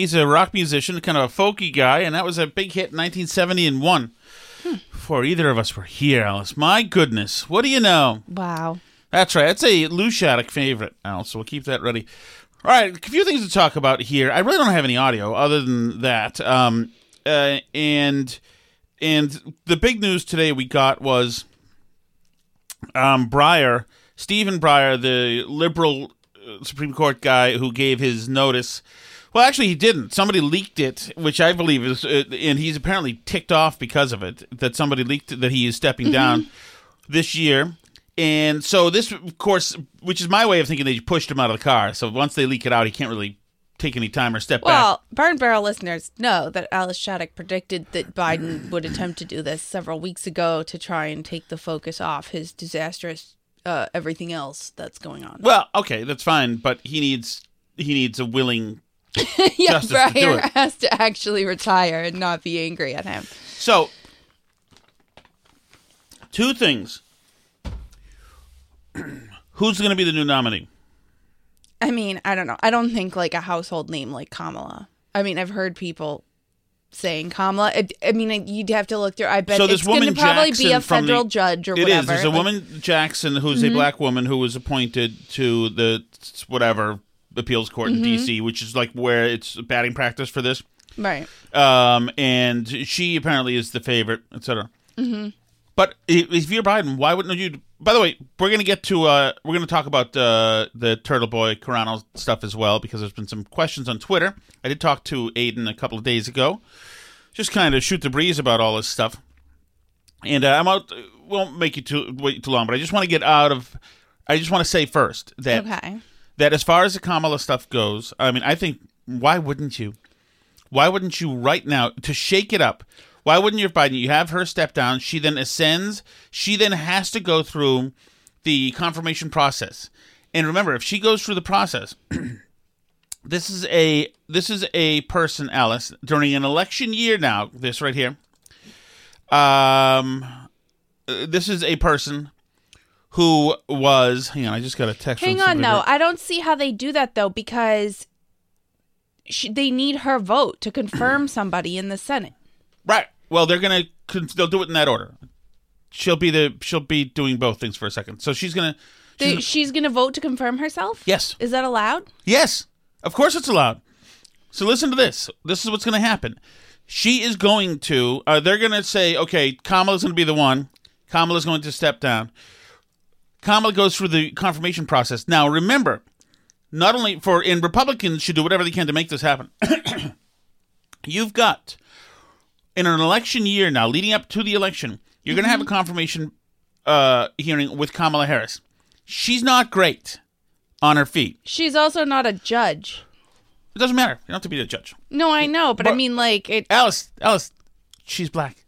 He's a rock musician, kind of a folky guy, and that was a big hit in 1970 and one. Before either of us were here, Alice. My goodness. What do you know? Wow. That's right. That's a Lou Shattuck favorite, Alice. So we'll keep that ready. All right, a few things to talk about here. I really don't have any audio other than that. Um, uh, and and the big news today we got was um, Breyer, Stephen Breyer, the liberal uh, Supreme Court guy who gave his notice. Well, actually, he didn't. Somebody leaked it, which I believe is, uh, and he's apparently ticked off because of it. That somebody leaked it, that he is stepping down this year. And so this, of course, which is my way of thinking, they pushed him out of the car. So once they leak it out, he can't really take any time or step back. Well, Burn Barrel listeners know that Alice Shattuck predicted that Biden would attempt to do this several weeks ago to try and take the focus off his disastrous uh, everything else that's going on. Well, okay, that's fine, but he needs he needs a willing. yeah, Justice to do Breyer it. has to actually retire and not be angry at him. So, two things. Who's going to be the new nominee? I mean, I don't know. I don't think like a household name like Kamala. I mean, I've heard people saying Kamala. I, I mean, you'd have to look through. I bet so this it's going woman to probably Jackson be a from the- federal judge or It is. whatever. There's a Like, woman Jackson who's a mm-hmm. black woman who was appointed to the whatever appeals court Mm-hmm. in D.C., which is like where it's batting practice for this. right? Um, and she apparently is the favorite, etc. Mm-hmm. But i- if you're Biden, why wouldn't you? By the way, we're going to get to uh, we're going to talk about uh, the Turtle Boy Carano stuff as well because there's been some questions on Twitter. I did talk to Aidan a couple of days ago, just kind of shoot the breeze about all this stuff. And uh, I'm out. Won't make you too wait too long, but I just want to get out of. I just want to say first that Okay. That as far as the Kamala stuff goes, I mean, I think why wouldn't you? Why wouldn't you right now to shake it up? Why wouldn't you, Biden? You have her step down. She then ascends. She then has to go through the confirmation process. And remember, if she goes through the process, this is a this is a person, Alice, during an election year now. This right here. Um, uh, this is a person who was. Hang on, I just got a text. Hang on, though. I don't see how they do that though because she, they need her vote to confirm somebody in the Senate. Right. Well, they're gonna they'll do it in that order. She'll be the she'll be doing both things for a second. So she's gonna. They, she's- she's going to vote to confirm herself. Yes. Is that allowed? Yes, of course it's allowed. So listen to this. This is what's going to happen. She is going to. Uh, they're going to say, okay, Kamala's going to be the one. Kamala's going to step down. Kamala goes through the confirmation process. Now, remember, not only for and Republicans should do whatever they can to make this happen. You've got in an election year now, leading up to the election, you're going to have a confirmation uh, hearing with Kamala Harris. She's not great on her feet. She's also not a judge. It doesn't matter. You don't have to be a judge. No, I know, but I mean, like, it, Alice, Alice, she's black.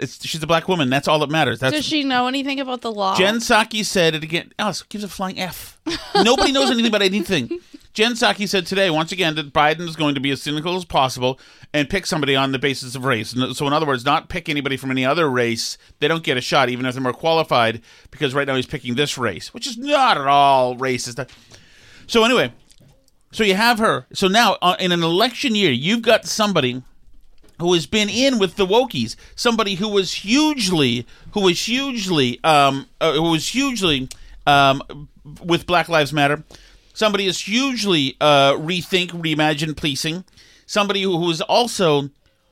It's she's a black woman. That's all that matters. That's does she know anything about the law? Jen Psaki said it again. Alice gives a flying F. Nobody knows anything about anything. Jen Psaki said today, once again, that Biden is going to be as cynical as possible and pick somebody on the basis of race. So, in other words, not pick anybody from any other race. They don't get a shot, even if they're more qualified, because right now he's picking this race, which is not at all racist. So, anyway, so you have her. So now, uh, in an election year, you've got somebody who has been in with the Wokies, somebody who was hugely, who was hugely, um, uh, who was hugely um, with Black Lives Matter. Somebody is hugely uh, rethink, reimagine policing. Somebody who, who is also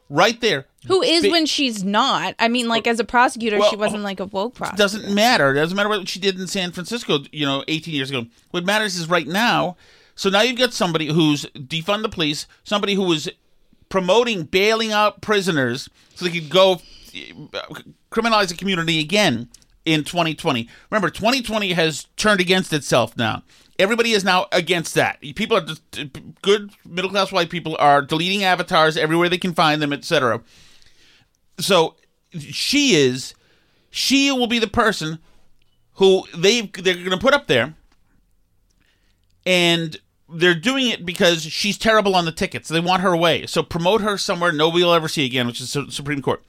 right there. Who is Bi- when she's not? I mean, like, as a prosecutor, Well, she wasn't like a woke prosecutor. doesn't matter. It doesn't matter what she did in San Francisco, you know, 18 years ago. What matters is right now. So now you've got somebody who's defund the police, somebody who was promoting bailing out prisoners so they could go criminalize the community again in 2020. Remember, 2020 has turned against itself now. Everybody is now against that. People are just good middle class white people are deleting avatars everywhere they can find them, etc. So she is she will be the person who they they're going to put up there and they're doing it because she's terrible on the tickets. They want her away. So promote her somewhere nobody will ever see again, which is the Supreme Court.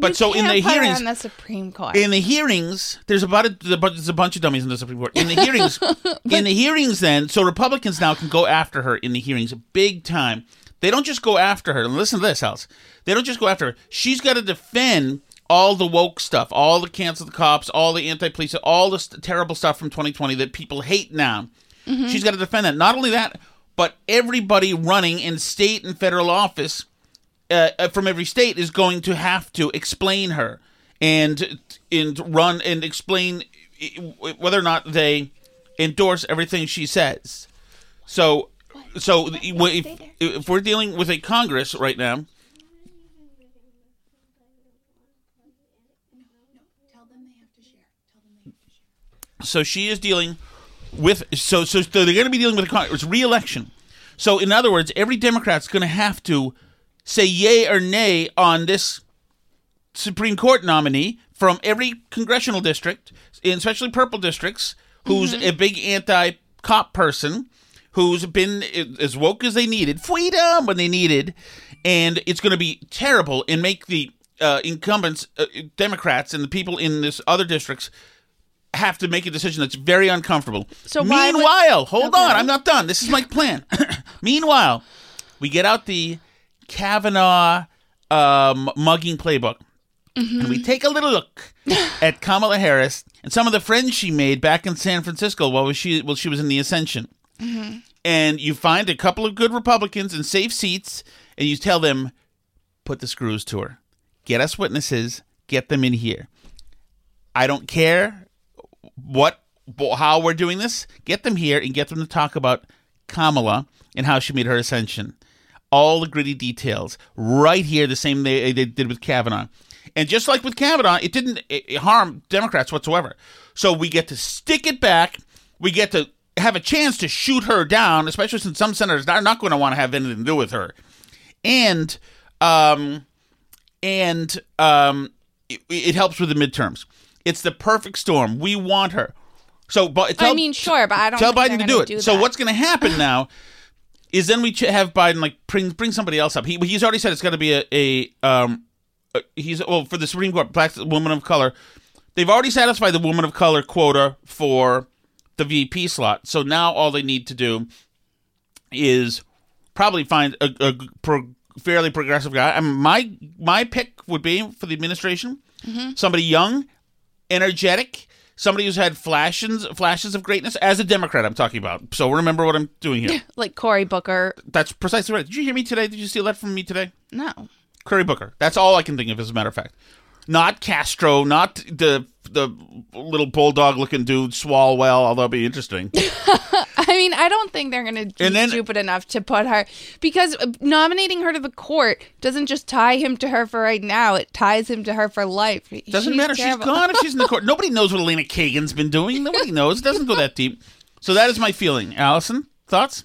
But You so in can't the put hearings on the Supreme Court. in the hearings, there's about a, there's a bunch- there's a bunch of dummies in the Supreme Court. In the hearings, in the hearings, then so Republicans now can go after her in the hearings big time. They don't just go after her. And listen to this, House. They don't just go after her. She's got to defend all the woke stuff, all the cancel the cops, all the anti-police, all the st- terrible stuff from 2020 that people hate now. She's got to defend that. Not only that, but everybody running in state and federal office uh, uh, from every state is going to have to explain her and and run and explain whether or not they endorse everything she says. So, so if, if we're dealing with a Congress right now, so she is dealing with so so, so they're going to be dealing with a Congress re-election. So in other words, every Democrat's going to have to say yay or nay on this Supreme Court nominee from every congressional district, especially purple districts, who's a big anti-cop person, who's been as woke as they needed, freedom when they needed, and it's going to be terrible and make the uh, incumbents, uh, Democrats, and the people in this other districts have to make a decision that's very uncomfortable. So why would- meanwhile, hold on, I'm not done. This is my plan. meanwhile, we get out the Kavanaugh um, mugging playbook. And we take a little look at Kamala Harris and some of the friends she made back in San Francisco while she while she was in the ascension. And you find a couple of good Republicans in safe seats, and you tell them, put the screws to her, get us witnesses, get them in here. I don't care what how we're doing this. Get them here and get them to talk about Kamala and how she made her ascension. All the gritty details right here, the same they, they did with Kavanaugh. And just like with Kavanaugh, it didn't harm Democrats whatsoever. So we get to stick it back. We get to have a chance to shoot her down, especially since some senators are not going to want to have anything to do with her. And um, and um, it, it helps with the midterms. It's the perfect storm. We want her. So, but tell, I mean, sure, but I don't tell Biden to do it. do so what's going to happen now is then we have Biden like bring bring somebody else up. He he's already said it's got to be a, a um a, he's well for the Supreme Court black woman of color. they've already satisfied the woman of color quota for the VP slot. So now all they need to do is probably find a, a pro, fairly progressive guy. I mean, my my pick would be for the administration somebody young, energetic, somebody who's had flashes flashes of greatness as a Democrat. I'm talking about. So remember what I'm doing here. Like Cory Booker. That's precisely right. Did you hear me today? Did you steal that from me today? No. Cory Booker. That's all I can think of, as a matter of fact. Not Castro, not the the little bulldog looking dude Swalwell, although it'd be interesting. I mean, I don't think they're going to be stupid enough to put her because nominating her to the court doesn't just tie him to her for right now; it ties him to her for life. Doesn't She's matter. terrible. She's gone if she's in the court. Nobody knows what Elena Kagan's been doing. Nobody knows. It doesn't go that deep. So that is my feeling. Allison, thoughts?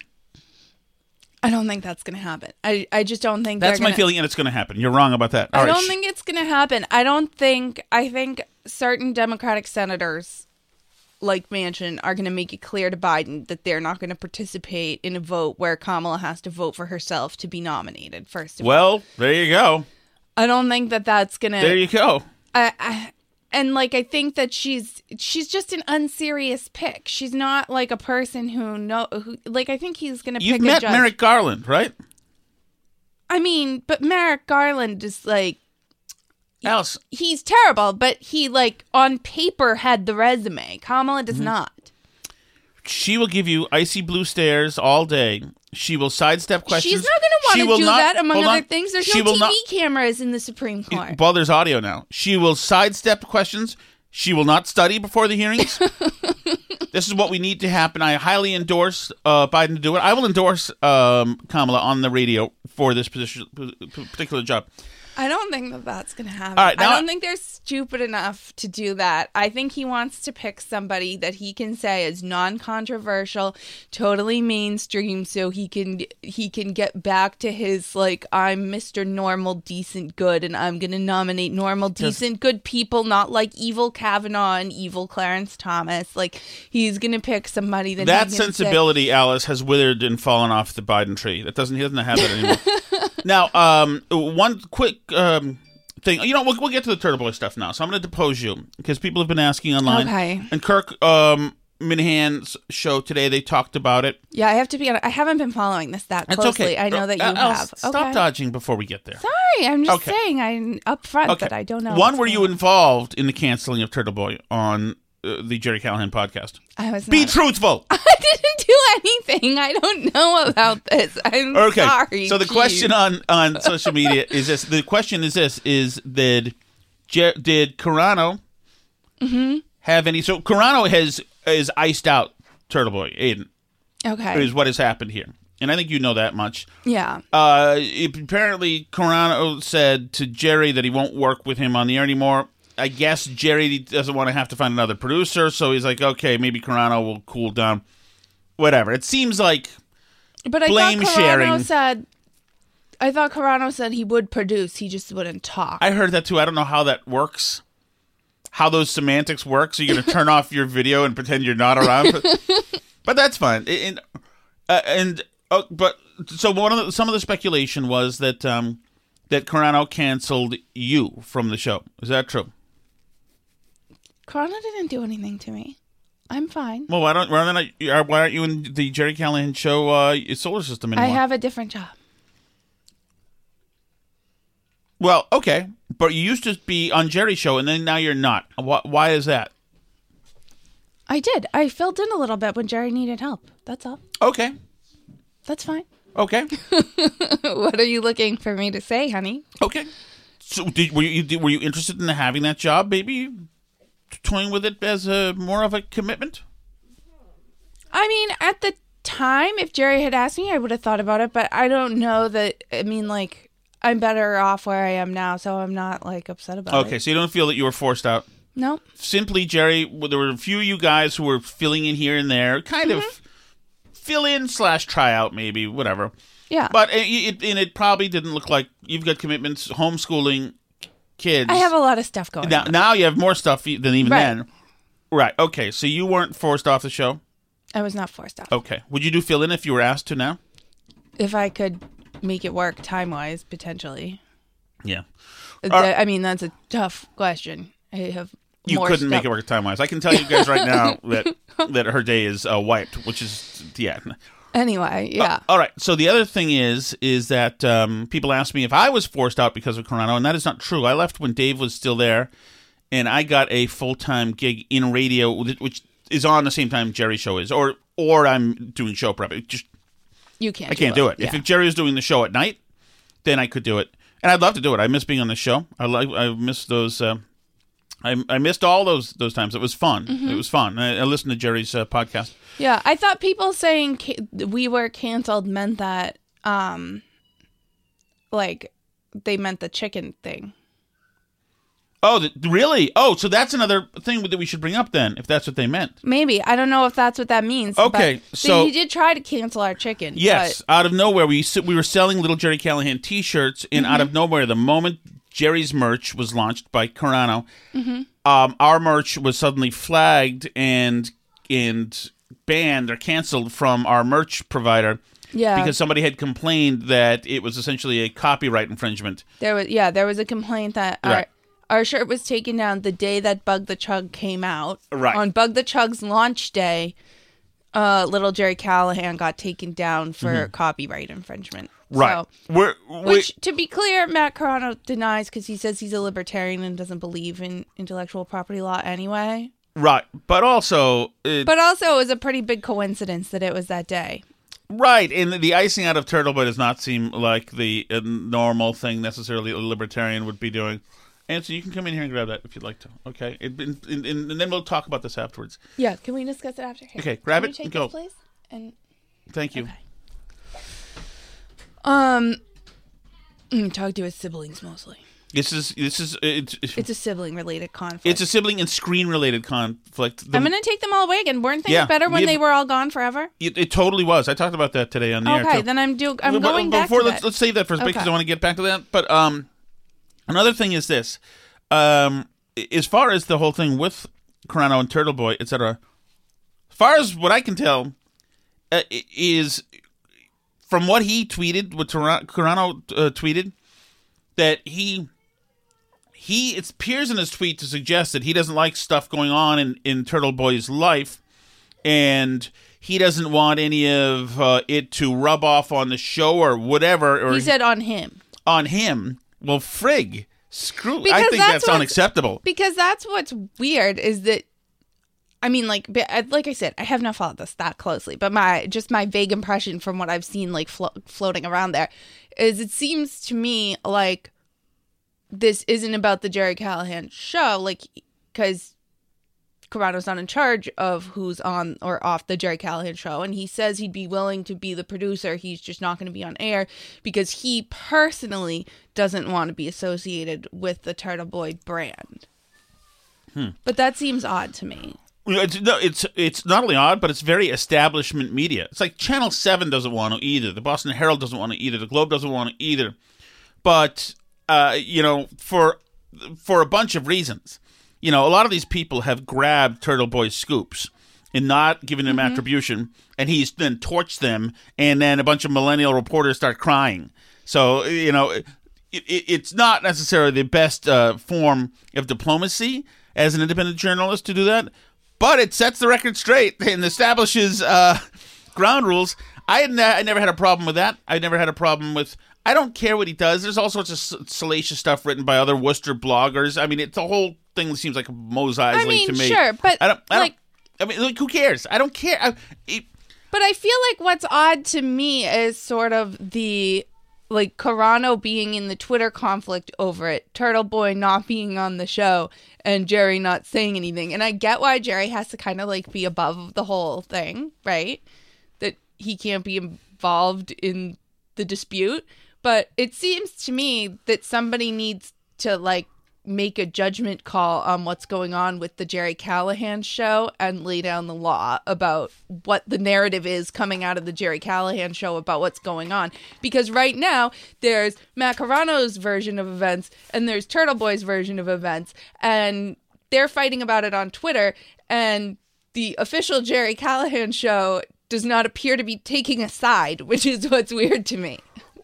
I don't think that's going to happen. I I just don't think That's my gonna- feeling, and it's going to happen. You're wrong about that. All I right, don't think it's going to happen. I don't think. I think certain Democratic senators, like Manchin, are going to make it clear to Biden that they're not going to participate in a vote where Kamala has to vote for herself to be nominated. First of all, Well, there you go. I don't think that that's going to. There you go. I, I, and like I think that she's she's just an unserious pick. She's not like a person who know who like I think he's gonna You've pick a met judge. Merrick Garland, right? I mean, but Merrick Garland is like Alice, he's terrible, but he like on paper had the resume. Kamala does Mm-hmm. not. she will give you icy blue stares all day. She will sidestep questions. She's not going to want to do not- that among other on. things. There's She no will TV not- cameras in the Supreme Court. Well, there's audio now. She will sidestep questions. She will not study before the hearings. this is what we need to happen. I highly endorse uh, Biden to do it. I will endorse um, Kamala on the radio for this position, particular job. I don't think that that's going to happen. All right, I don't think they're stupid enough to do that. I think he wants to pick somebody that he can say is non-controversial, totally mainstream, so he can he can get back to his like I'm Mr. Normal, decent, good, and I'm going to nominate normal, decent, good people, not like evil Kavanaugh and evil Clarence Thomas. Like he's going to pick somebody that That he can say- sensibility, Alice, has withered and fallen off the Biden tree. That doesn't he doesn't have that anymore. now, um, one quick um, thing. You know, we'll, we'll get to the Turtle Boy stuff now. So I'm going to depose you because people have been asking online. Okay. And Kirk um, Minihane's show today, they talked about it. Yeah, I have to be honest. I haven't been following this that It's closely. okay. I know that you Uh, Alice, have. Stop okay. dodging before we get there. Sorry, I'm just Okay. saying I'm upfront that I don't know. One, what's were you going on. involved in the canceling of Turtle Boy on uh, the Gerry Callahan podcast? I was Be not. truthful. I didn't do anything. I don't know about this. I'm Okay. sorry. so the question on on social media is this: the question is this: is did did Carano Mm-hmm. have any? So Carano has is iced out Turtle Boy. Aidan Okay. is what has happened here, and I think you know that much. yeah. Uh, it- apparently, Carano said to Gerry that he won't work with him on the air anymore. I guess Gerry doesn't want to have to find another producer, so he's like, okay, maybe Carano will cool down. Whatever. It seems like But I blame thought Carano sharing. said. I thought Carano said he would produce. He just wouldn't talk. I heard that too. I don't know how that works. How those semantics work. So you're going to turn off your video and pretend you're not around. But, but that's fine. And uh, and uh, but so one of the, some of the speculation was that um that Carano canceled you from the show. Is that true? Carano didn't do anything to me. I'm fine. Well, why don't why don't I, why aren't you in the Gerry Callahan show uh, solar system I have a different job. Well, okay, but you used to be on Gerry's show, and then now you're not. Why, why is that? I did. I filled in a little bit when Gerry needed help. That's all. Okay, That's fine. okay. what are you looking for me to say, honey? Okay. So, did, were you were you interested in having that job? Maybe toying with it as a more of a commitment. I mean, at the time, if Gerry had asked me, I would have thought about it, but I don't know that. I mean, like, I'm better off where I am now, so I'm not, like, upset about it. Okay, so you don't feel that you were forced out. No. Simply, Gerry. well, There were a few of you guys who were filling in here and there, kind of mm-hmm. fill in slash try out, maybe whatever. Yeah. But eh, it, it, and it probably didn't look like you've got commitments, homeschooling kids. I have a lot of stuff going now. on. Now you have more stuff than even Right. then. Right. Okay. So you weren't forced off the show. I was not forced off. Okay. Would you do fill in if you were asked to now? If I could make it work time wise, potentially. Yeah. Th- I mean, that's a tough question. I have you couldn't make it work time wise. I can tell you guys right now that that her day is uh, wiped, which is yeah. Anyway, yeah. All right. So the other thing is, is that um, people ask me if I was forced out because of Carano, and that is not true. I left when Dave was still there, and I got a full time gig in radio, which is on the same time Gerry's show is, or or I'm doing show prep. It just you can't. I can't do it. Yeah. If Gerry was doing the show at night, then I could do it, and I'd love to do it. I miss being on the show. I like. I miss those. Uh, I, I missed all those those times. It was fun. Mm-hmm. It was fun. I, I listened to Gerry's uh, podcast. Yeah, I thought people saying ca- we were canceled meant that, um, like, they meant the chicken thing. Oh, really? Oh, so that's another thing that we should bring up then, if that's what they meant. Maybe I don't know if that's what that means. Okay, but so- he did try to cancel our chicken. Yes, out of nowhere, we we were selling little Gerry Callahan T-shirts, and out of nowhere, the moment Gerry's merch was launched by Carano, um, our merch was suddenly flagged and and banned or canceled from our merch provider yeah, because somebody had complained that it was essentially a copyright infringement. there was yeah there was a complaint that our Right. our shirt was taken down the day that Bug the Chug came out. Right. on Bug the Chug's launch day, uh, little Gerry Callahan got taken down for copyright infringement. Right. So, We're, we Which, to be clear, Matt Carano denies because he says he's a libertarian and doesn't believe in intellectual property law anyway. right, but also it, But also, it was a pretty big coincidence that it was that day. Right, and the icing out of turtle, Turtleboy does not seem like the uh, normal thing necessarily a libertarian would be doing. And so you can come in here and grab that if you'd like to. Okay, it, and, and, and then we'll talk about this afterwards. Yeah, can we discuss it after? Here. Okay, grab Can it you and take go. This, please? And Thank you. Okay. Um, mm, talk to his siblings mostly. This is this is it's It's a sibling related conflict. it's a sibling and screen related conflict. The- I'm gonna take them all away again. Weren't things Yeah, better when we- they were all gone forever? it, it totally was. I talked about that today on the air. Okay, then I'm do. I'm But- but going back before to let's that. let's save that for a bit because I want to get back to that. But um, another thing is this: um, as far as the whole thing with Carano and Turtle Boy, etc. As far as what I can tell, uh, is from what he tweeted, what Carano uh, tweeted, that he he it appears in his tweet to suggest that he doesn't like stuff going on in in Turtle Boy's life and he doesn't want any of uh, it to rub off on the show or whatever or he said on him. on him. Well, frig, screw. I Because think that's that's, unacceptable. because that's what's weird is that I mean like uh, like I said I have not followed this that closely but my just my vague impression from what I've seen like flo- floating around there is it seems to me like this isn't about the Gerry Callahan show like cuz Carano's not in charge of who's on or off the Gerry Callahan show and he says he'd be willing to be the producer he's just not going to be on air because he personally doesn't want to be associated with the Turtle Boy brand. But that seems odd to me. It's, no, it's it's not only odd, but it's very establishment media. It's like Channel Seven doesn't want to either. The Boston Herald doesn't want to either. The Globe doesn't want to either. But uh, you know, for for a bunch of reasons, you know, a lot of these people have grabbed Turtle Boy's scoops and not given him attribution, and he's then torched them, and then a bunch of millennial reporters start crying. So you know, it, it, it's not necessarily the best uh, form of diplomacy as an independent journalist to do that, but it sets the record straight and establishes uh, ground rules. I had ne- I never had a problem with that. I never had a problem with. I don't care what he does. There's all sorts of salacious stuff written by other Worcester bloggers. I mean, it's the whole thing that seems like a Mos Eisley I mean, to me. sure, but, I don't. I like- don't. I mean, like, who cares? I don't care. I, it, But I feel like what's odd to me is sort of the like Carano being in the Twitter conflict over it, Turtle Boy not being on the show, and Gerry not saying anything. And I get why Gerry has to kind of like be above the whole thing, right? That he can't be involved in the dispute. But it seems to me that somebody needs to like make a judgment call on what's going on with the Gerry Callahan show and lay down the law about what the narrative is coming out of the Gerry Callahan show about what's going on. Because right now there's Matt Carano's version of events and there's Turtle Boy's version of events and they're fighting about it on Twitter and the official Gerry Callahan show does not appear to be taking a side, which is what's weird to me.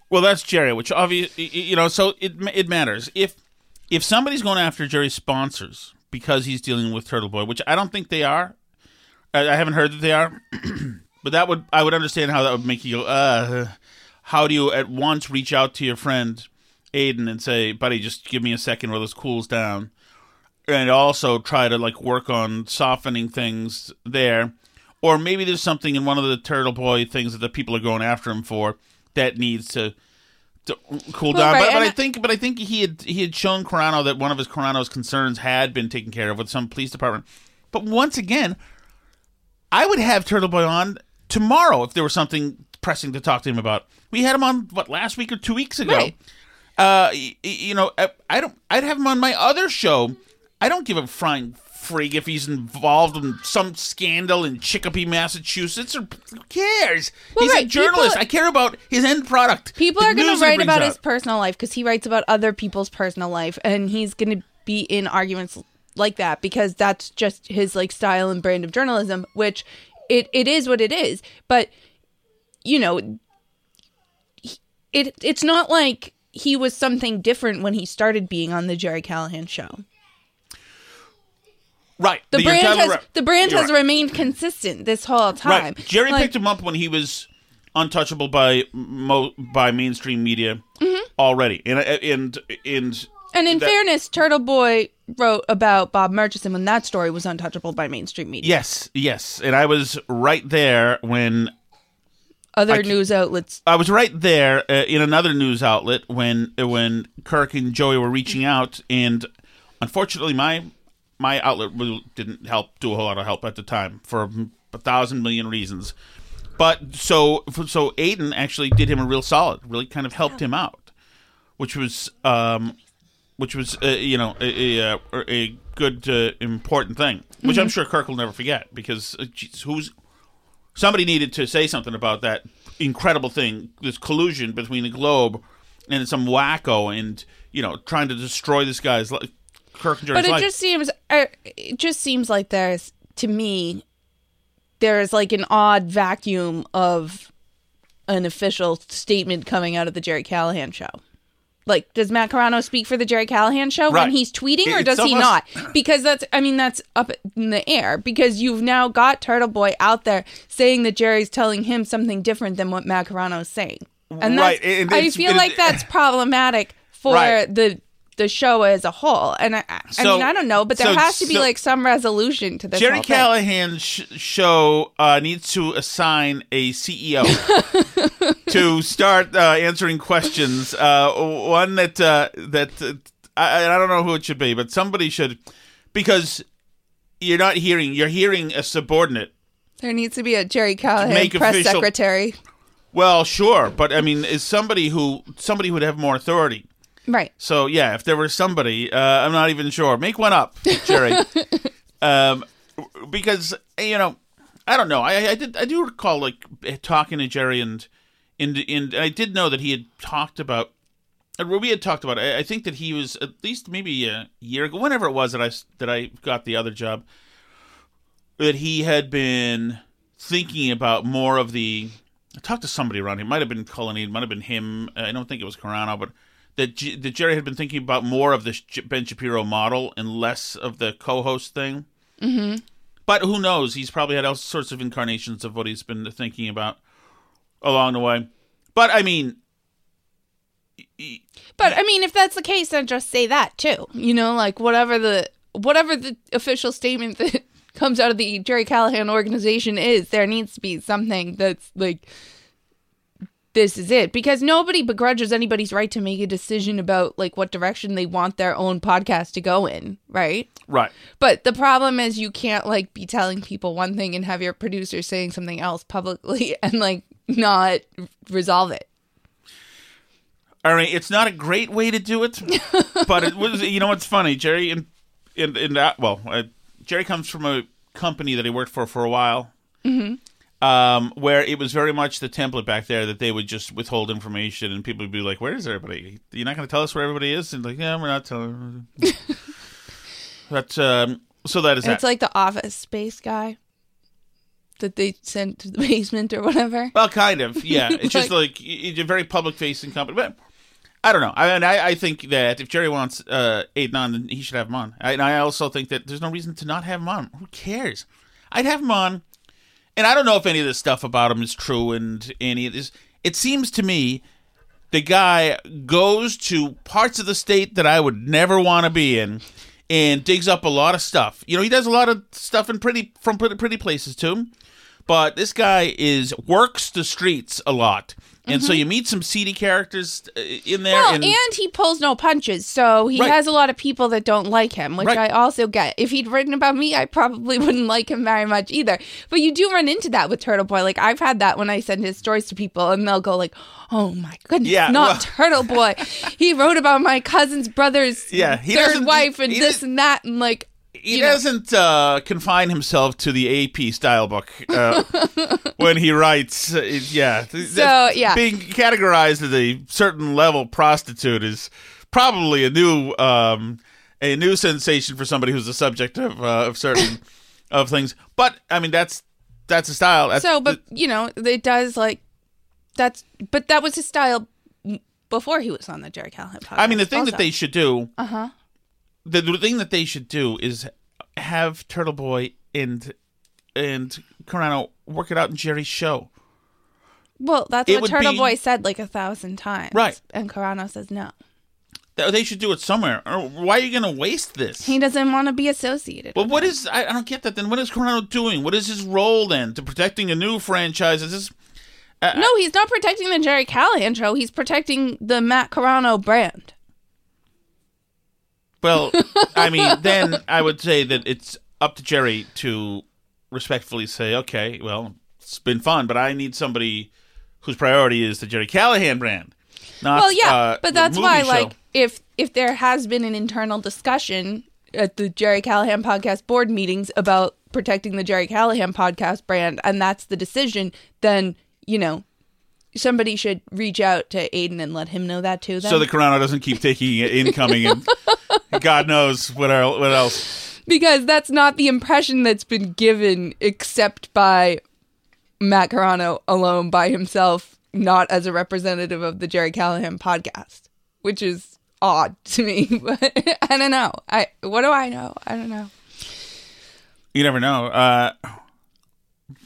Well, that's Gerry, which obviously you know, so it it matters if if somebody's going after Gerry's sponsors because he's dealing with Turtle Boy, which I don't think they are. I, I haven't heard that they are, but that would I would understand how that would make you. Uh, how do you at once reach out to your friend Aidan and say, "Buddy, just give me a second while this cools down," and also try to like work on softening things there, or maybe there's something in one of the Turtle Boy things that the people are going after him for that needs to. Cool Well, down, right, but, but I think, but I think he had he had shown Carano that one of his Carano's concerns had been taken care of with some police department. But once again, I would have Turtle Boy on tomorrow if there was something pressing to talk to him about. We had him on what last week or two weeks ago. Right. Uh, y- y- you know, I- I don't. I'd have him on my other show. I don't give a flying frig if he's involved in some scandal in Chicopee, Massachusetts, or who cares? Well, he's a journalist. people- I care about his end product. People are going to write about out. his personal life because he writes about other people's personal life, and he's going to be in arguments like that because that's just his like style and brand of journalism. Which it it is what it is, but you know, it it's not like he was something different when he started being on the Gerry Callahan show. Right. The You're brand has right. the brand has right. remained consistent this whole time. Right. Gerry Like- picked him up when he was untouchable by mo- by mainstream media Mm-hmm. already, and and and And in that- fairness, Turtle Boy wrote about Bob Murchison when that story was untouchable by mainstream media. yes, yes, and I was right there when Other I news outlets. I was right there uh, in another news outlet when when Kirk and Joey were reaching out, and unfortunately, my my outlet really didn't help do a whole lot of help at the time for a thousand million reasons. But so so Aiden actually did him a real solid, really kind of helped him out, which was um, which was uh, you know a a, uh, a good uh, important thing, which I'm sure Kirk will never forget because uh, geez, who's somebody needed to say something about that incredible thing, this collusion between the Globe and some wacko, and you know, trying to destroy this guy's li- Kirk and But it life. just seems uh, it just seems like there's to me there's like an odd vacuum of an official statement coming out of the Gerry Callahan show. Like, does Matt Carano speak for the Gerry Callahan show Right. when he's tweeting, or It's does he almost- not? Because that's, I mean, that's up in the air. Because you've now got Turtle Boy out there saying that Gerry's telling him something different than what Matt Carano's saying, and that's, Right, and I it's- feel it- like that's problematic for Right. the the show as a whole. And I, I So- mean, I don't know, but there so- has to be so- like some resolution to this. Gerry. Callahan's sh- show uh, needs to assign a CEO to start uh, answering questions. Uh, one that uh, that uh, I, I don't know who it should be, but somebody should because you're not hearing. You're hearing a subordinate. There needs to be a Gerry Callahan Make press official- secretary. Well, sure, but I mean, is somebody who somebody who would have more authority. Right. So yeah, if there was somebody, uh, I'm not even sure. Make one up, Gerry. um, because you know, I don't know. I, I did. I do recall like talking to Gerry and and and I did know that he had talked about. uh, We had talked about. I, I think that he was at least maybe a year ago, whenever it was that I that I got the other job. That he had been thinking about more of the. I talked to somebody around here. Might have been Cullinane. Might have been him. I don't think it was Carano, but that, G- that Gerry had been thinking about more of this Ben Shapiro model and less of the co-host thing. Mm-hmm. But who knows? He's probably had all sorts of incarnations of what he's been thinking about along the way. But I mean, But I mean, if that's the case, then just say that too. You know, like whatever the whatever the official statement that comes out of the Gerry Callahan organization is, there needs to be something that's like this is it because nobody begrudges anybody's right to make a decision about like what direction they want their own podcast to go in, right? right? But the problem is you can't like be telling people one thing and have your producer saying something else publicly and like not resolve it. All right, it's not a great way to do it, but it was. You know what's funny, Gerry? In in in that, well, uh, Gerry comes from a company that he worked for for a while, mm-hmm. Um, where it was very much the template back there that they would just withhold information, and people would be like, "Where is everybody? You're not going to tell us where everybody is?" And like, "Yeah, we're not telling." But um, so that is that. It's like the office space guy that they sent to the basement or whatever. Well, kind of, yeah. It's just Like- like it's a very public facing company. But I don't know. I mean, I, I think that if Gerry wants uh, Aidan on, then he should have him on. I, and I also think that there's no reason to not have him on. Who cares? I'd have him on, and I don't know if any of this stuff about him is true, and any of this. It seems to me the guy goes to parts of the state that I would never want to be in, and digs up a lot of stuff. You know, he does a lot of stuff in pretty from pretty, pretty places too. But this guy is works the streets a lot, and so you meet some seedy characters uh, in there. Mm-hmm. Well, and, and, he pulls no punches, so he Right. has a lot of people that don't like him, which Right. I also get. If he'd written about me, I probably wouldn't like him very much either. But you do run into that with Turtle Boy. Like I've had that when I send his stories to people, and they'll go like, "Oh my goodness, Yeah, not well- Turtle Boy. he wrote about my cousin's brother's Yeah, third wife and this and that, and like." He you doesn't uh, confine himself to the AP style book uh, when he writes. Uh, yeah, So, yeah. being categorized as a certain level prostitute is probably a new um, a new sensation for somebody who's the subject of uh, of certain of things. But I mean, that's that's a style. That's, So, but you know, it does like that's, but that was his style before he was on the Gerry Callahan podcast. I mean, the thing also. that they should do, uh huh. The, the thing that they should do is have Turtle Boy and and Carano work it out in Gerry's show. Well, that's It what would Turtle be- Boy said like a thousand times. Right. And Carano says no. Th- They should do it somewhere. Or why are you going to waste this? He doesn't want to be associated. But with what is I, I don't get that. Then what is Carano doing? What is his role then to protecting a new franchise? Is this uh, No, uh, he's not protecting the Gerry Callahan show. He's protecting the Matt Carano brand. Well? I mean, then I would say that it's up to Gerry to respectfully say, okay, well, it's been fun, but I need somebody whose priority is the Gerry Callahan brand. Not, well, yeah, uh, but that's why, show. like, if if there has been an internal discussion at the Gerry Callahan podcast board meetings about protecting the Gerry Callahan podcast brand, and that's the decision, then you know somebody should reach out to Aidan and let him know that too. Then. so the Carano doesn't keep taking it incoming and God knows what what else. because that's not the impression that's been given except by Matt Carano alone by himself, not as a representative of the Gerry Callahan podcast, which is odd to me. But I don't know. I what do I know? I don't know. You never know. Uh,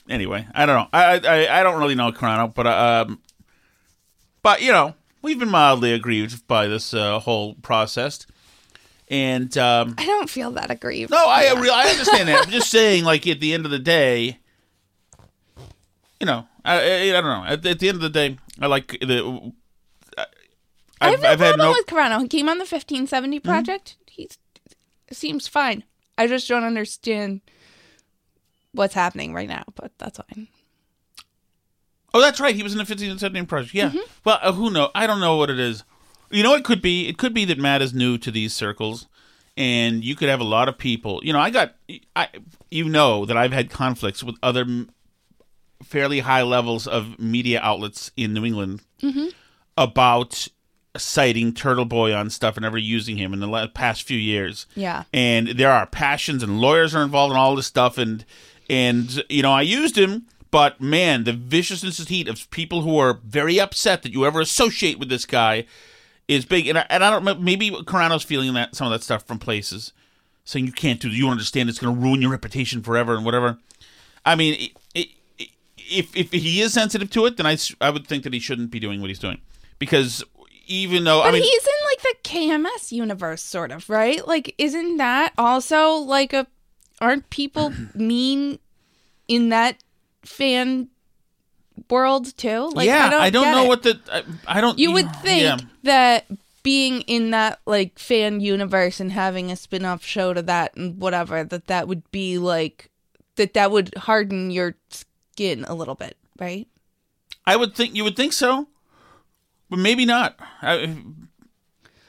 anyway, I don't know. I I, I don't really know Carano, but um, but you know, we've been mildly aggrieved by this uh, whole process, and um, I don't feel that aggrieved. no, I Yeah. I understand that. I'm just saying, like at the end of the day, you know, I I, I don't know. At, at the end of the day, I like the. I- I have no I've problem no. with Carano. He came on the 1570 project. He's seems fine. I just don't understand what's happening right now, but that's fine. Oh, that's right. He was in the 15 and 17 project. Yeah. Mm-hmm. Well, uh, who knows? I don't know what it is. You know, it could be. It could be that Matt is new to these circles, and you could have a lot of people. You know, I got. I you know that I've had conflicts with other fairly high levels of media outlets in New England Mm-hmm. about citing Turtle Boy on stuff and ever using him in the past few years Yeah. and there are passions and lawyers are involved in all this stuff and and you know I used him but man the viciousness and heat of people who are very upset that you ever associate with this guy is big and I, and I don't maybe Carano's feeling that some of that stuff from places saying you can't do you understand it's going to ruin your reputation forever and whatever I mean it, it, if if he is sensitive to it then I I would think that he shouldn't be doing what he's doing because even though But I mean he's in like the KMS universe, sort of, right? Like, isn't that also like a? Aren't people mean in that fan world too? Like, yeah, I don't, get know it. what the I, I don't. you would think yeah. that being in that like fan universe and having a spin-off show to that and whatever that that would be like that that would harden your skin a little bit, right? I would think you would think so, but maybe not. I,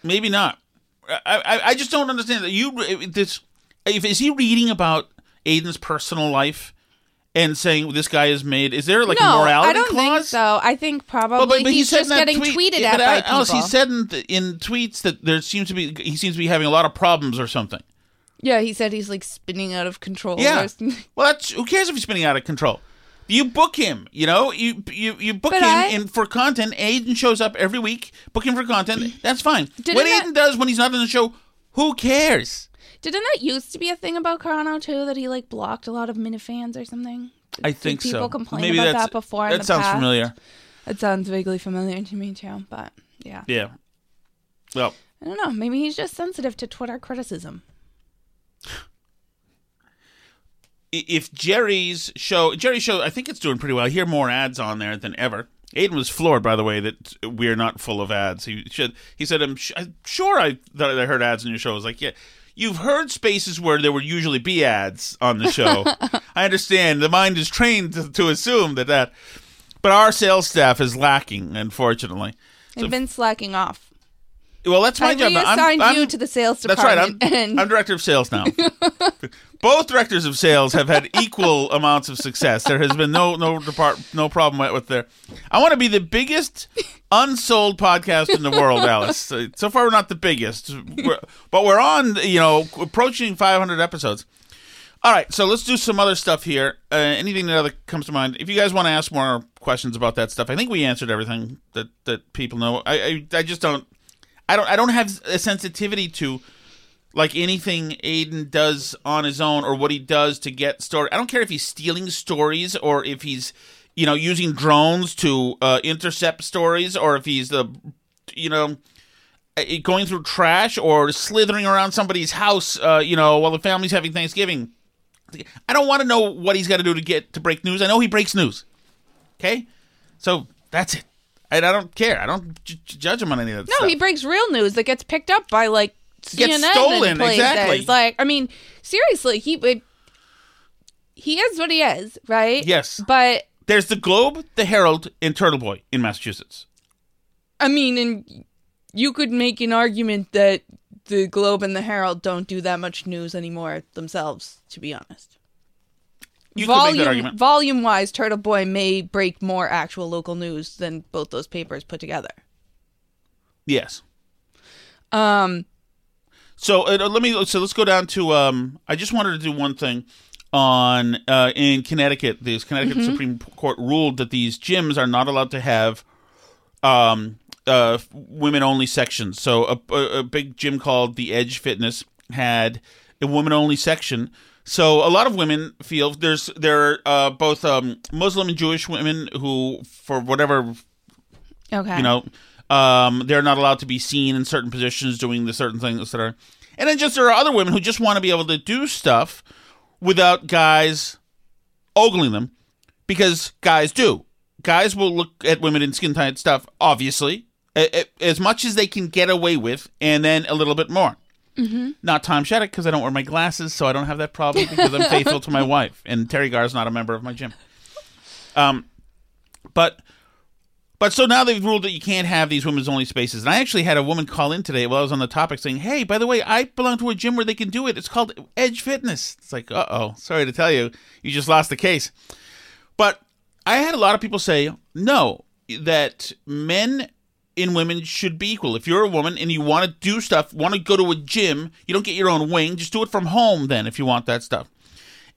maybe not. I, I I just don't understand that you this. If is he reading about Aidan's personal life and saying this guy is made? Is there like no, a morality I don't clause? think so. I think probably But, but, but he he's just getting tweet, tweeted at but by people. he said in, in tweets that there seems to be he seems to be having a lot of problems or something. yeah, he said he's like spinning out of control. Yeah. Well, that's who cares if he's spinning out of control. You book him, you know. You you you book But him I- in for content. Aidan shows up every week. Book him for content. That's fine. Didn't what that- Aidan does when he's not on the show, who cares? Didn't that used to be a thing about Carano too? That he like blocked a lot of minifans or something. I Did think people so. complain Maybe about that before. in That the sounds past? familiar. It sounds vaguely familiar to me too. But yeah, Yeah. Well, I don't know. Maybe he's just sensitive to Twitter criticism. if Gerry's show, Gerry's show, I think it's doing pretty well. I hear more ads on there than ever. Aidan was floored, by the way, that we're not full of ads. He should. He said, "I'm, sh- I'm sure I thought I heard ads in your show." I was like, "Yeah, you've heard spaces where there would usually be ads on the show. I understand. The mind is trained to, to assume that that, but our sales staff is lacking, unfortunately. They've been slacking off. Well, that's my I job. now. I'm- I'm- you to the sales department. That's right. I'm, and I'm director of sales now. Both directors of sales have had equal amounts of success. There has been no no depart no problem with- their. I want to be the biggest unsold podcast in the world, Alice. So so far, we're not the biggest, We're- but we're on. You know, approaching 500 episodes. All right, so let's do some other stuff here. Uh, anything that other comes to mind? If you guys want to ask more questions about that stuff, I think we answered everything that that people know. I I, I just don't. I don't. I don't have a sensitivity to like anything Aidan does on his own or what he does to get story. I don't care if he's stealing stories or if he's you know using drones to uh, intercept stories or if he's the you know uh, going through trash or slithering around somebody's house uh, you know while the family's having Thanksgiving. I don't want to know what he's got to do to get to break news. I know he breaks news. Okay, so that's it. And I don't care. I don't j- judge him on any of that no, stuff. he breaks real news that gets picked up by like Gets CNN stolen, and places. exactly. Like, I mean, seriously, he it- he is what he is, right? Yes. But There's the Globe, the Herald, and Turtle Boy in Massachusetts. I mean, and you could make an argument that the Globe and the Herald don't do that much news anymore themselves, to be honest. You could make that volume argument. volume wise, Turtle Boy may break more actual local news than both those papers put together. Yes. Um, So uh, let me. So let's go down to. Um, I just wanted to do one thing on uh, in Connecticut. The Connecticut Supreme Court ruled that these gyms are not allowed to have um, uh, women only sections. So a, a, a big gym called the Edge Fitness had a women only section. So a lot of women feel there's there are uh, both um, Muslim and Jewish women who, for whatever okay. you know um, they're not allowed to be seen in certain positions doing the certain things that are and then just there are other women who just want to be able to do stuff without guys ogling them because guys do. Guys will look at women in skin tight stuff obviously as much as they can get away with and then a little bit more mm-hmm. not Tom Shattuck because I don't wear my glasses so I don't have that problem because I'm faithful to my wife and Terry Gar's not a member of my gym um but but so now they've ruled that you can't have these women's only spaces. And I actually had a woman call in today while I was on the topic saying, Hey, by the way, I belong to a gym where they can do it. It's called Edge Fitness. It's like, uh oh, sorry to tell you, you just lost the case. But I had a lot of people say, no, that men and women should be equal. If you're a woman and you want to do stuff, want to go to a gym, you don't get your own wing, just do it from home then if you want that stuff.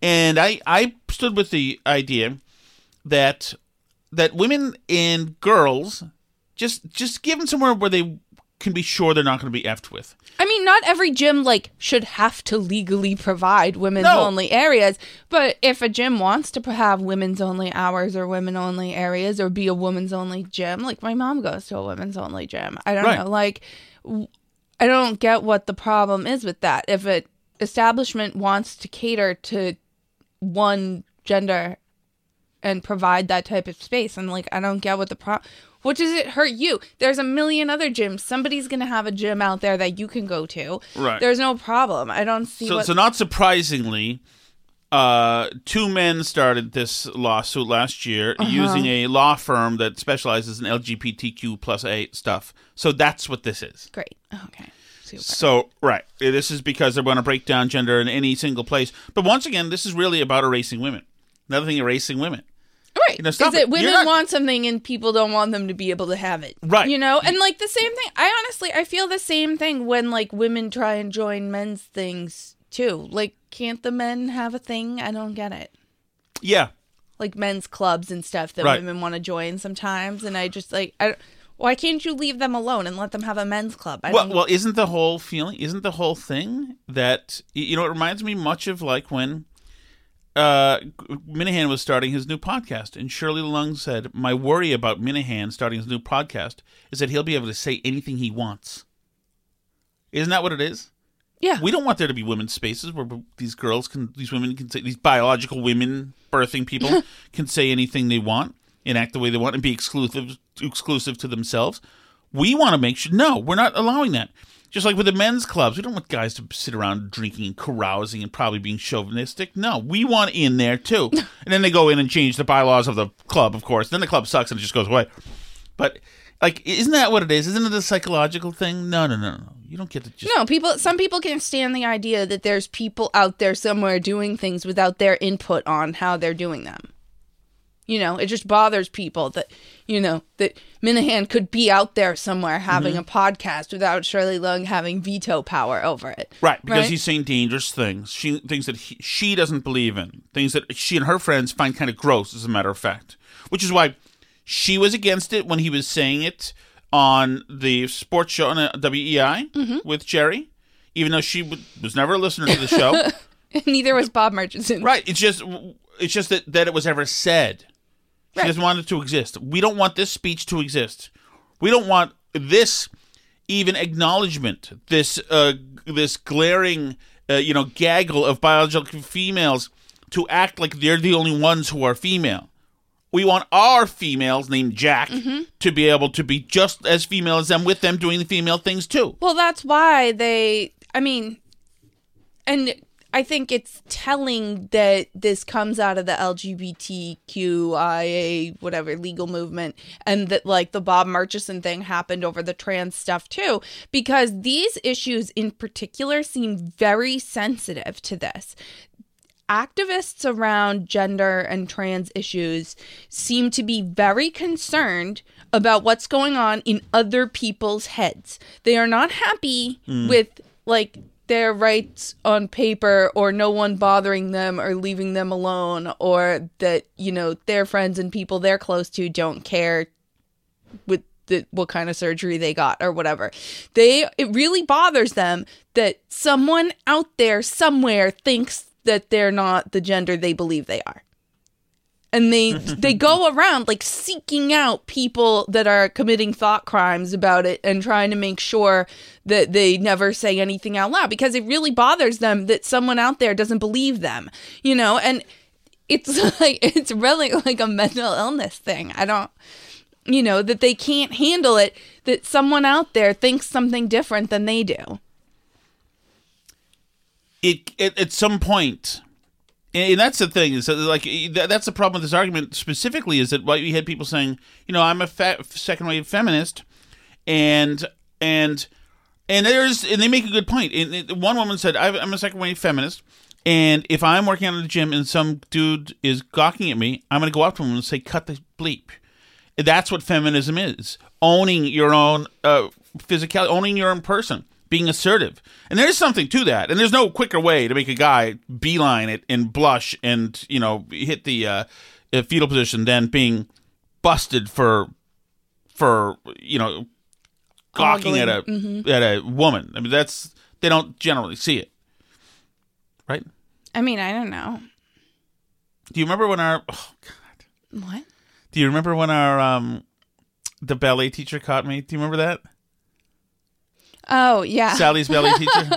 And I, I stood with the idea that that women and girls just just give them somewhere where they can be sure they're not going to be effed with. I mean, not every gym like should have to legally provide women's No. only areas, but if a gym wants to have women's only hours or women only areas or be a women's only gym, like my mom goes to a women's only gym. I don't Right. know, like w- I don't get what the problem is with that. If an establishment wants to cater to one gender and provide that type of space, and like I don't get what the pro. What does it hurt you? There's a million other gyms. Somebody's gonna have a gym out there that you can go to. Right. There's no problem. I don't see So, what. so not surprisingly, uh, two men started this lawsuit last year using a law firm that specializes in LGBTQ plus A stuff. So that's what this is. Great. Okay. Super. So right, this is because they're going to break down gender in any single place. But once again, this is really about erasing women. Another thing, erasing women. Right. You know, is stop that it. women not- want something and people don't want them to be able to have it. Right. You know? And like the same thing. I honestly I feel the same thing when like women try and join men's things too. Like can't the men have a thing? I don't get it. Yeah. like men's clubs and stuff that Right. women want to join sometimes, and I just like I. Why can't you leave them alone and let them have a men's club? I Well, well, isn't the whole feeling? Isn't the whole thing that you know? It reminds me much of like when uh, Minihane was starting his new podcast, and Shirley Leung said, "My worry about Minihane starting his new podcast is that he'll be able to say anything he wants." Isn't that what it is? yeah, We don't want there to be women's spaces where these girls can, these women can say, these biological women, birthing people can say anything they want and act the way they want and be exclusive, exclusive to themselves. We want to make sure. No, we're not allowing that. Just like with the men's clubs, we don't want guys to sit around drinking and carousing and probably being chauvinistic. No, we want in there too. and then they go in and change the bylaws of the club, of course. Then the club sucks and it just goes away. But like, isn't that what it is? Isn't it a psychological thing? No, no, no, no. You don't get to just No, people. Some people can stand the idea that there's people out there somewhere doing things without their input on how they're doing them. You know, it just bothers people that you know that Minihane could be out there somewhere having Mm-hmm. a podcast without Shirley Leung having veto power over it. Right, because Right? he's saying dangerous things. She things that he, she doesn't believe in, things that she and her friends find kind of gross, as a matter of fact. Which is why she was against it when he was saying it on the sports show on uh, WEEI Mm-hmm. with Gerry, even though she w- was never a listener to the show. Neither was Bob Murchison. right, it's just it's just that that it was ever said. She Right. doesn't want it to exist. We don't want this speech to exist. We don't want this even acknowledgement. This uh, this glaring, uh, you know, gaggle of biological females to act like they're the only ones who are female. We want our females named Jack to be able to be just as female as them, with them doing the female things too. Well, that's why they. I mean, and I think it's telling that this comes out of the LGBTQIA whatever legal movement, and that like the Bob Murchison thing happened over the trans stuff too, because these issues in particular seem very sensitive to this activists around gender and trans issues seem to be very concerned about what's going on in other people's heads. They are not happy hmm. with like their rights on paper or no one bothering them or leaving them alone or that, you know, their friends and people they're close to don't care with the, what kind of surgery they got or whatever. They it really bothers them that someone out there somewhere thinks that they're not the gender they believe they are. And they they go around like seeking out people that are committing thought crimes about it and trying to make sure that they never say anything out loud because it really bothers them that someone out there doesn't believe them. You know, and it's like it's really like a mental illness thing. I don't you know, that they can't handle it, that someone out there thinks something different than they do. it, it at some point and that's the thing is that, like that, that's the problem with this argument specifically is that why you had people saying you know i'm a fa- second wave feminist and and and there's and they make a good point. And one woman said "I've- i'm a second wave feminist and if i'm working out in the gym and some dude is gawking at me i'm going to go up to him and say cut the bleep. That's what feminism is owning your own uh, physicality owning your own person being assertive. And there's something to that. And there's no quicker way to make a guy beeline it and blush and you know hit the uh, uh, fetal position than being busted for for you know gawking at a at a woman. I mean that's they don't generally see it. Right? I mean, I don't know. do you remember when our oh god. What? do you remember when our um the ballet teacher caught me? Do you remember that Oh, yeah. Sally's ballet teacher.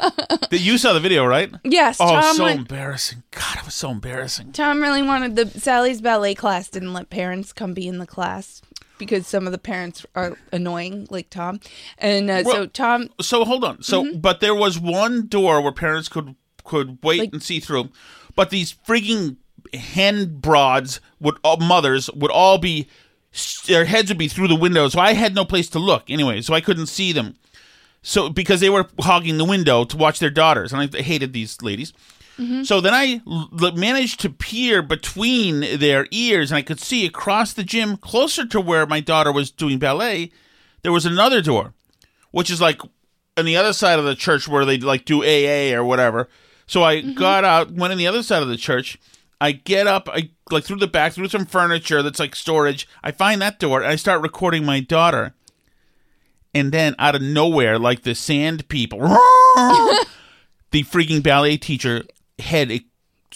You saw the video, right? yes, Oh, Tom so went- embarrassing. God, it was so embarrassing. Tom really wanted the Sally's ballet class didn't let parents come be in the class because some of the parents are annoying like Tom. And uh, so Tom So hold on. So, but there was one door where parents could could wait Like- and see through, but these freaking hen broads would all mothers would all be their heads would be through the window, so I had no place to look anyway, so I couldn't see them. So because they were hogging the window to watch their daughters, and I hated these ladies. Mm-hmm. So then I l- managed to peer between their ears, and I could see across the gym, closer to where my daughter was doing ballet, there was another door, which is like on the other side of the church where they like do AA or whatever. So I mm-hmm. got out, went on the other side of the church, I get up, I like through the back, through some furniture that's like storage. I find that door, and I start recording my daughter. And then out of nowhere, like the sand people, the freaking ballet teacher head it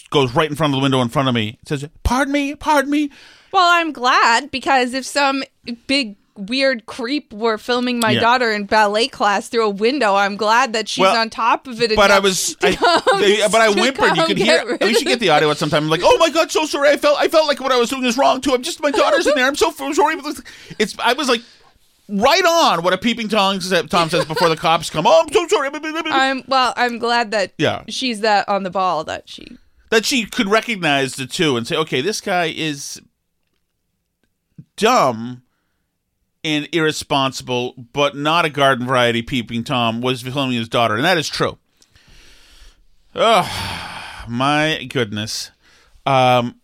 goes right in front of the window in front of me. It says, "Pardon me, pardon me." Well, I'm glad because if some big weird creep were filming my Yeah. daughter in ballet class through a window, I'm glad that she's Well, on top of it. But I was, I, come- they- but I whimpered. You could hear. We should get the audio at some time. I'm like, oh my god, so sorry. I felt, I felt like what I was doing is wrong too. I'm just my daughter's in there. I'm so sorry. It's, I was like, right on what a peeping Tom says, Tom says before the cops come. Oh, I'm so sorry. I'm well. I'm glad that Yeah. she's that on the ball that she. that she could recognize the two and say, okay, this guy is dumb and irresponsible, but not a garden variety peeping Tom was filming his daughter, and that is true. Oh, my goodness. Um,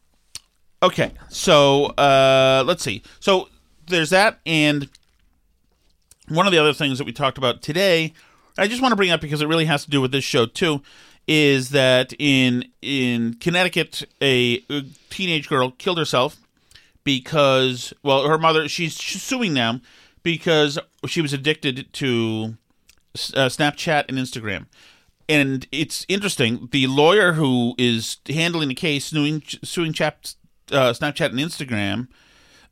okay, so uh, let's see. So there's that, and one of the other things that we talked about today, I just want to bring up because it really has to do with this show too, is that in in Connecticut, a, teenage girl killed herself because well, her mother she's, she's suing them because she was addicted to uh, Snapchat and Instagram. And it's interesting. The lawyer who is handling the case, suing, suing chap, uh, Snapchat and Instagram,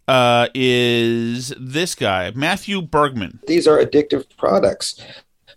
uh, is this guy, Matthew Bergman. these are addictive products,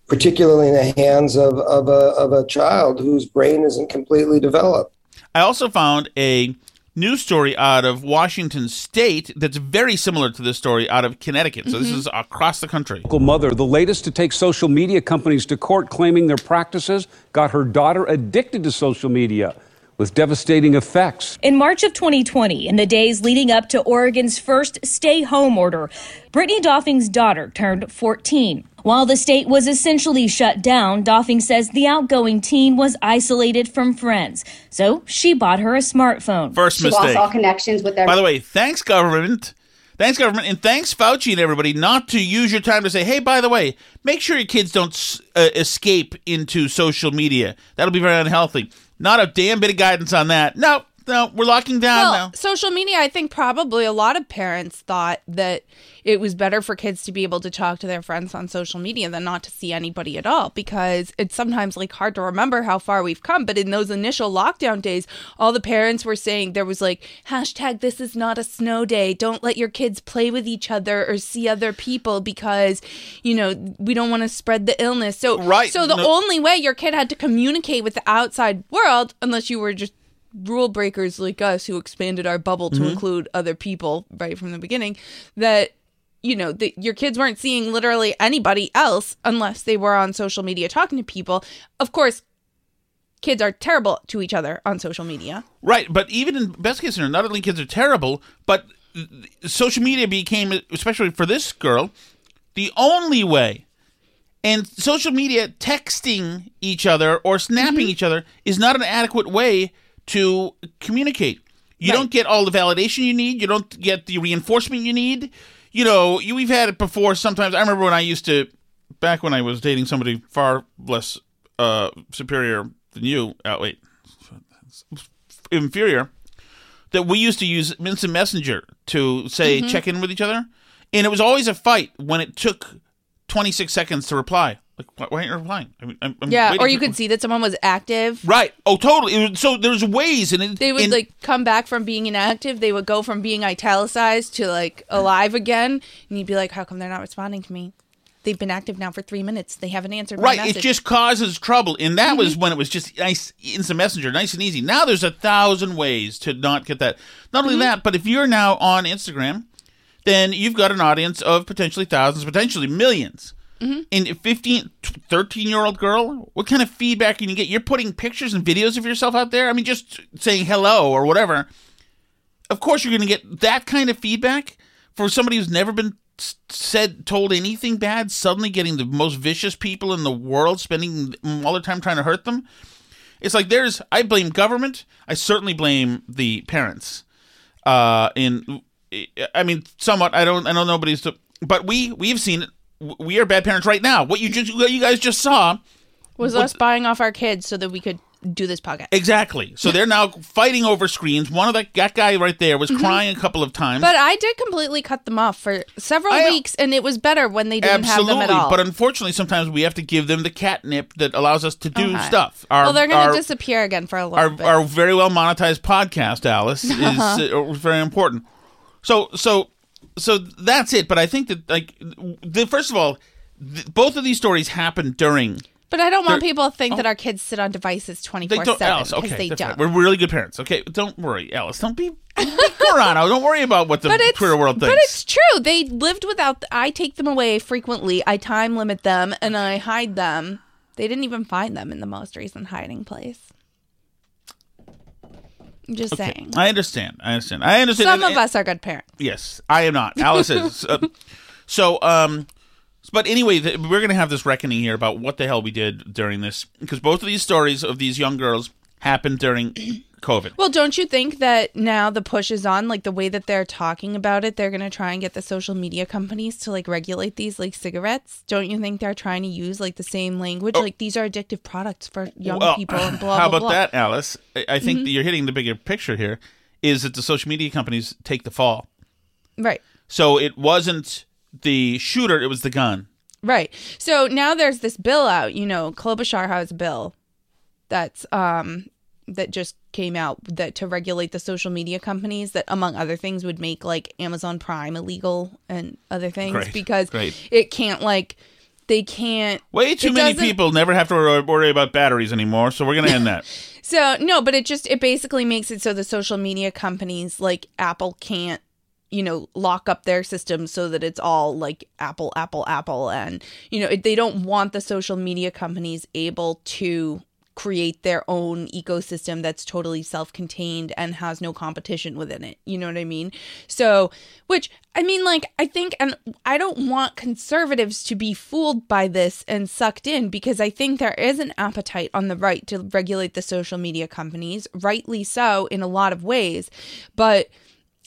particularly in the hands of, of, a, of a child whose brain isn't completely developed. I also found a news story out of Washington State that's very similar to this story out of Connecticut. So this is across the country. mother, the latest to take social media companies to court claiming their practices got her daughter addicted to social media with devastating effects. In March of 2020, in the days leading up to Oregon's first stay home order, Brittany Doffing's daughter turned 14. While the state was essentially shut down, Doffing says the outgoing teen was isolated from friends. So she bought her a smartphone. First She mistake. lost all connections with their By the way, thanks government. Thanks government, and thanks Fauci and everybody not to use your time to say, "Hey, by the way, make sure your kids don't uh, escape into social media. That'll be very unhealthy." Not a damn bit of guidance on that. No, no, we're locking down Well, now. social media, I think probably a lot of parents thought that it was better for kids to be able to talk to their friends on social media than not to see anybody at all because it's sometimes like hard to remember how far we've come. But in those initial lockdown days, all the parents were saying there was like hashtag this is not a snow day. Don't let your kids play with each other or see other people because, you know, we don't want to spread the illness. So Right. so the No- only way your kid had to communicate with the outside world, unless you were just rule breakers like us who expanded our bubble to mm-hmm. include other people right from the beginning that you know that your kids weren't seeing literally anybody else unless they were on social media talking to people. Of course kids are terrible to each other on social media. Right, but even in best case scenario, not only kids are terrible, but social media became, especially for this girl, the only way. And social media texting each other or snapping mm-hmm. each other is not an adequate way to communicate. You don't get all the validation you need. You don't get the reinforcement you need. You know, you, we've had it before. Sometimes I remember when I used to, back when I was dating somebody far less uh, superior than you. Oh wait, inferior that we used to use instant messenger to say Mm-hmm. check in with each other and it was always a fight when it took 26 seconds to reply like why, why aren't you replying I mean, I'm, I'm yeah or you for- could see that someone was active. Right. Oh totally. Was- so there's ways and it, they would and- like come back from being inactive. They would go from being italicized to like alive again. And you'd be like how come they're not responding to me? They've been active now for three minutes. They haven't answered my right. It just causes trouble. And that Mm-hmm. was when it was just nice instant messenger nice and easy. Now there's a thousand ways to not get that. Not Mm-hmm. only that but if you're now on instagram then you've got an audience of potentially thousands potentially 1000000s Mm-hmm. and a 15 13 year old girl what kind of feedback can you get? You're putting pictures and videos of yourself out there? I mean just saying hello or whatever. Of course you're going to get that kind of feedback for somebody who's never been said told anything bad suddenly getting the most vicious people in the world spending all their time trying to hurt them. It's like there's i blame government. I certainly blame the parents. Uh in i mean somewhat. I don't i know nobody's but we we've seen it we are bad parents right now what you just what you guys just saw was us buying off our kids so that we could do this podcast. Exactly. So they're now fighting over screens. One of that, that guy right there was crying a couple of times. Mm-hmm. But I did completely cut them off for several I- weeks, and it was better when they didn't Absolutely, have them at all. but unfortunately, sometimes we have to give them the catnip that allows us to do Okay. stuff. Our, well, they're going our- to disappear again for a little our, bit. our very well monetized podcast, Alice, is Uh-huh. uh, very important. So, so, so that's it. But I think that, like, the first of all, th- both of these stories happened during. but I don't want they're- people to think oh. that our kids sit on devices twenty They four don't, seven Alice. because Okay, they that's don't. We're really good parents. Okay, don't worry, Alice. Don't be, don't be Carano. Don't worry about what the but it's Twitter world thinks. But it's true. They lived without. I take them away frequently. I time limit them and I hide them. They didn't even find them in the most recent hiding place. Just Okay, saying. I understand. I understand. I understand. Some And- of us are good parents. Yes, I am not. Alice is. Uh, so, um, but anyway, th- we're going to have this reckoning here about what the hell we did during this, because both of these stories of these young girls happened during COVID. Well, don't you think that now the push is on, like the way that they're talking about it, they're going to try and get the social media companies to like regulate these like cigarettes? Don't you think they're trying to use like the same language? Like these are addictive products for young Well, people and blah How blah How about blah. that, Alice? I, I think Mhm. that you're hitting the bigger picture here. Is that the social media companies take the fall? Right. So it wasn't the shooter; it was the gun. Right. So now there's this bill out, you know, Klobuchar has a bill that's um that just came out that to regulate the social media companies that among other things would make like Amazon Prime illegal and other things Great, because great. it can't like they can't Way too many people never have to worry about batteries anymore. So we're going to end that. So no, but it just it basically makes it so the social media companies like Apple can't you know lock up their systems so that it's all like Apple Apple Apple and you know it- they don't want the social media companies able to create their own ecosystem that's totally self-contained and has no competition within it. You know what I mean? So, which I mean like I think and I don't want conservatives to be fooled by this and sucked in because I think there is an appetite on the right to regulate the social media companies, rightly so in a lot of ways, but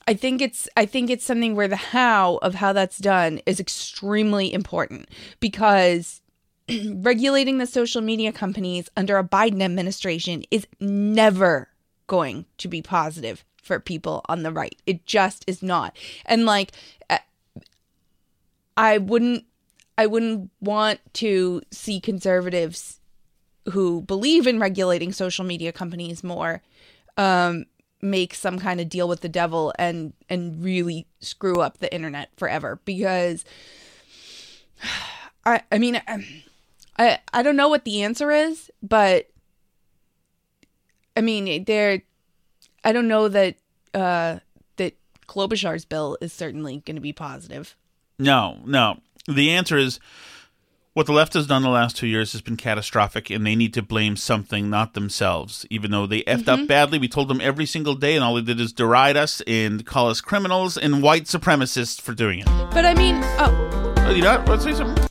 I think it's I think it's something where the how of how that's done is extremely important because regulating the social media companies under a Biden administration is never going to be positive for people on the right. It just is not. And like uh, I wouldn't I wouldn't want to see conservatives who believe in regulating social media companies more um make some kind of deal with the devil and and really screw up the internet forever because I I mean I I, I don't know what the answer is, but I mean there I don't know that uh that Klobuchar's bill is certainly going to be positive. No, no. The answer is what the left has done the last two years has been catastrophic, and they need to blame something, not themselves. Even though they effed Mhm. up badly, we told them every single day, and all they did is deride us and call us criminals and white supremacists for doing it. But I mean, oh, Oh, you know, Let's say something.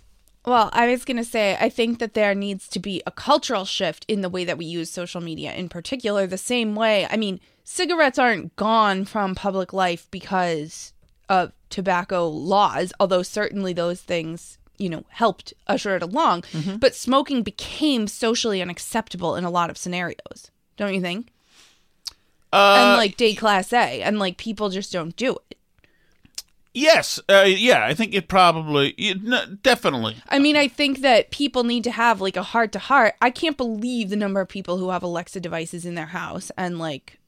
Well, I was going to say, I think that there needs to be a cultural shift in the way that we use social media, in particular, the same way. I mean, cigarettes aren't gone from public life because of tobacco laws, although certainly those things, you know, helped usher it along. Mm-hmm. But smoking became socially unacceptable in a lot of scenarios, don't you think? Uh, and like day class A, and like people just don't do it. Yes, uh, yeah, I think it probably, yeah, no, definitely. I mean, I think that people need to have like a heart to heart. I can't believe the number of people who have Alexa devices in their house and like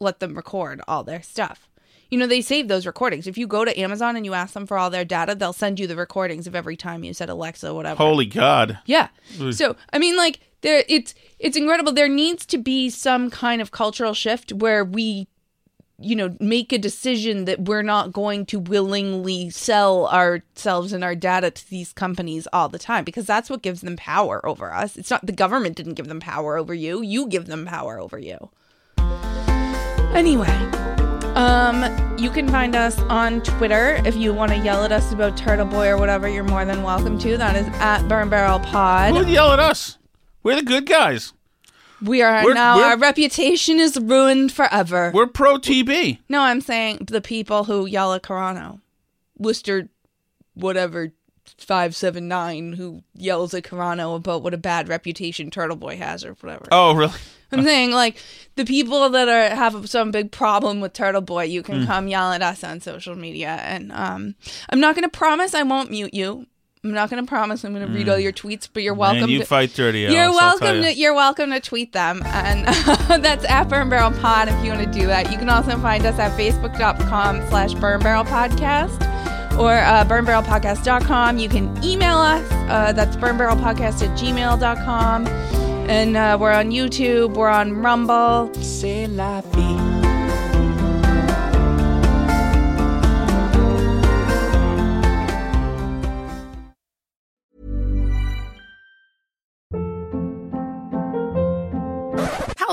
let them record all their stuff. You know, they save those recordings. If you go to Amazon and you ask them for all their data, they'll send you the recordings of every time you said Alexa, whatever. Holy God. Yeah. So I mean, like there, it's it's incredible. There needs to be some kind of cultural shift where we, you know, make a decision that we're not going to willingly sell ourselves and our data to these companies all the time because that's what gives them power over us. It's not the government didn't give them power over you. You give them power over you. Anyway, um, you can find us on Twitter if you want to yell at us about Turtle Boy or whatever. You're more than welcome to. That is at Burn Barrel Pod. Yell at us? We're the good guys. We are We're- now. we're- our reputation is ruined forever. We're pro TB. no, I'm saying the people who yell at Carano, Worcester, whatever 579 who yells at Carano about what a bad reputation Turtle Boy has or whatever. Oh, really? I'm saying like the people that are have some big problem with Turtle Boy, you can Mm. come yell at us on social media, and um, I'm not going to promise I won't mute you. I'm not going to promise I'm going to read all your tweets, but you're welcome. Man, you to, fight dirty. you're Alice, welcome ya. to you're welcome to tweet them, and that's at Burn Barrel Pod if you want to do that. You can also find us at facebook.com slash Burn Barrel Podcast or uh, burnbarrelpodcast.com. You can email us. Uh, that's burnbarrelpodcast at gmail.com. And uh, we're on YouTube. We're on Rumble. C'est la vie.